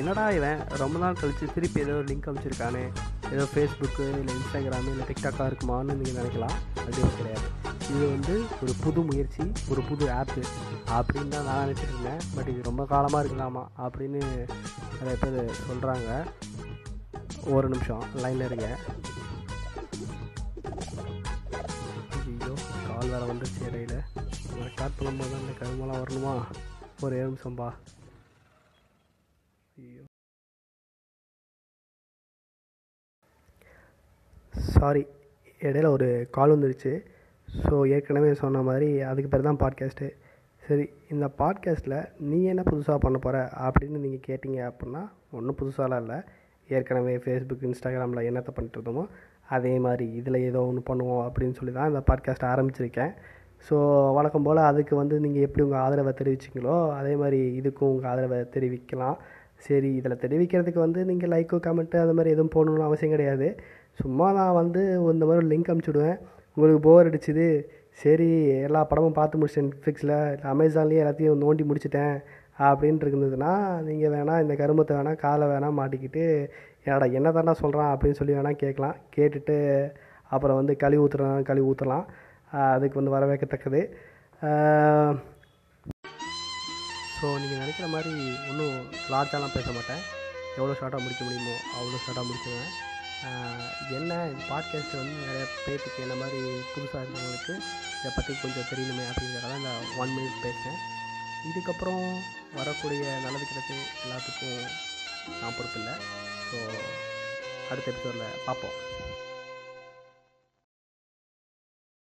என்னடா இவன்? ரொம்ப நாள் கழித்து திருப்பி ஏதோ ஒரு லிங்க் அமைச்சிருக்கானே ஏதோ ஃபேஸ்புக்கு இல்லை இன்ஸ்டாகிராமு இல்லை டிக்டாக்காக இருக்குமான்னு நீங்கள் நினைக்கலாம். அப்படின்னு கிடையாது. இது வந்து ஒரு புது முயற்சி ஒரு புது ஆப்பு அப்படின்னு தான் நான் நினச்சிட்டு இருந்தேன். பட் இது ரொம்ப காலமாக இருக்கலாமா அப்படின்னு நிறைய பேர் சொல்கிறாங்க ஒரு நிமிஷம் லைனில் இருங்க. ஐயோ கால் வேறு வந்துருச்சு இடையில. ஸ்டார்ட் பண்ணும்போது அந்த கருமெல்லாம் வரணுமா? ஒரு ஏழு நிமிஷம்பா ஐயோ சாரி இடையில ஒரு கால் வந்துருச்சு. ஸோ ஏற்கனவே சொன்ன மாதிரி அதுக்கு பேர் தான் பாட்காஸ்ட்டு சரி இந்த பாட்காஸ்ட்டில் நீ என்ன புதுசாக பண்ண போகிற அப்படின்னு நீங்கள் கேட்டிங்க அப்படின்னா ஒன்றும் புதுசாலாம் இல்லை. ஏற்கனவே ஃபேஸ்புக் இன்ஸ்டாகிராமில் என்னத்தை பண்ணிட்டு இருந்தோமோ அதே மாதிரி இதில் ஏதோ ஒன்று பண்ணுவோம் அப்படின்னு சொல்லி தான் இந்த பாட்காஸ்ட் ஆரம்பிச்சிருக்கேன். ஸோ வழக்கம் போல் அதுக்கு வந்து நீங்கள் எப்படி உங்கள் ஆதரவை தெரிவிச்சிங்களோ அதே மாதிரி இதுக்கும் உங்கள் ஆதரவை தெரிவிக்கலாம். சரி இதில் தெரிவிக்கிறதுக்கு வந்து நீங்கள் லைக்கோ கமெண்ட்டு அந்த மாதிரி எதுவும் போடணும்னு அவசியம் கிடையாது. சும்மா நான் வந்து இந்த மாதிரி லிங்க் அமுச்சுடுவேன். உங்களுக்கு போர் அடிச்சுது. சரி எல்லா படமும் பார்த்து முடிச்சிட்டேன் நெட்ஃப்ளிக்ஸில் அமேசான்லேயே எல்லாத்தையும் நோண்டி முடிச்சிட்டேன். அப்படின்ட்டு இருந்ததுன்னா நீங்கள் வேணால் இந்த கருமத்தை வேணால் காலை வேணால் மாட்டிக்கிட்டு என்னடா என்ன தாண்டா சொல்கிறான் அப்படின்னு சொல்லி வேணால் கேட்கலாம். கேட்டுட்டு அப்புறம் வந்து கழுவி ஊற்றுறான் கழுவி ஊற்றலாம் அதுக்கு வந்து வரவேற்கத்தக்கது. ஸோ நீங்கள் நினைக்கிற மாதிரி ஒன்றும் லார்ஜாலாம் பேச மாட்டேன். எவ்வளோ ஷார்ட்டாக முடிக்க முடியுமோ அவ்வளோ ஷார்ட்டாக முடிச்சுவேன் என்ன பாட்காஸ்ட் வந்து நிறைய பேர்த்துக்கு என்ன மாதிரி புதுசாக இருந்தவங்களுக்கு இதை பற்றி கொஞ்சம் தெரியணுமே அப்படிங்கிறதால இந்த ஒன் மினிட் பேசுகிறேன் இதுக்கப்புறம் வரக்கூடிய நல்லது கிடக்கு எல்லாத்துக்கும் நான் பொறுப்பில்லை. ஸோ அடுத்த எபிசோடில் பார்ப்போம்.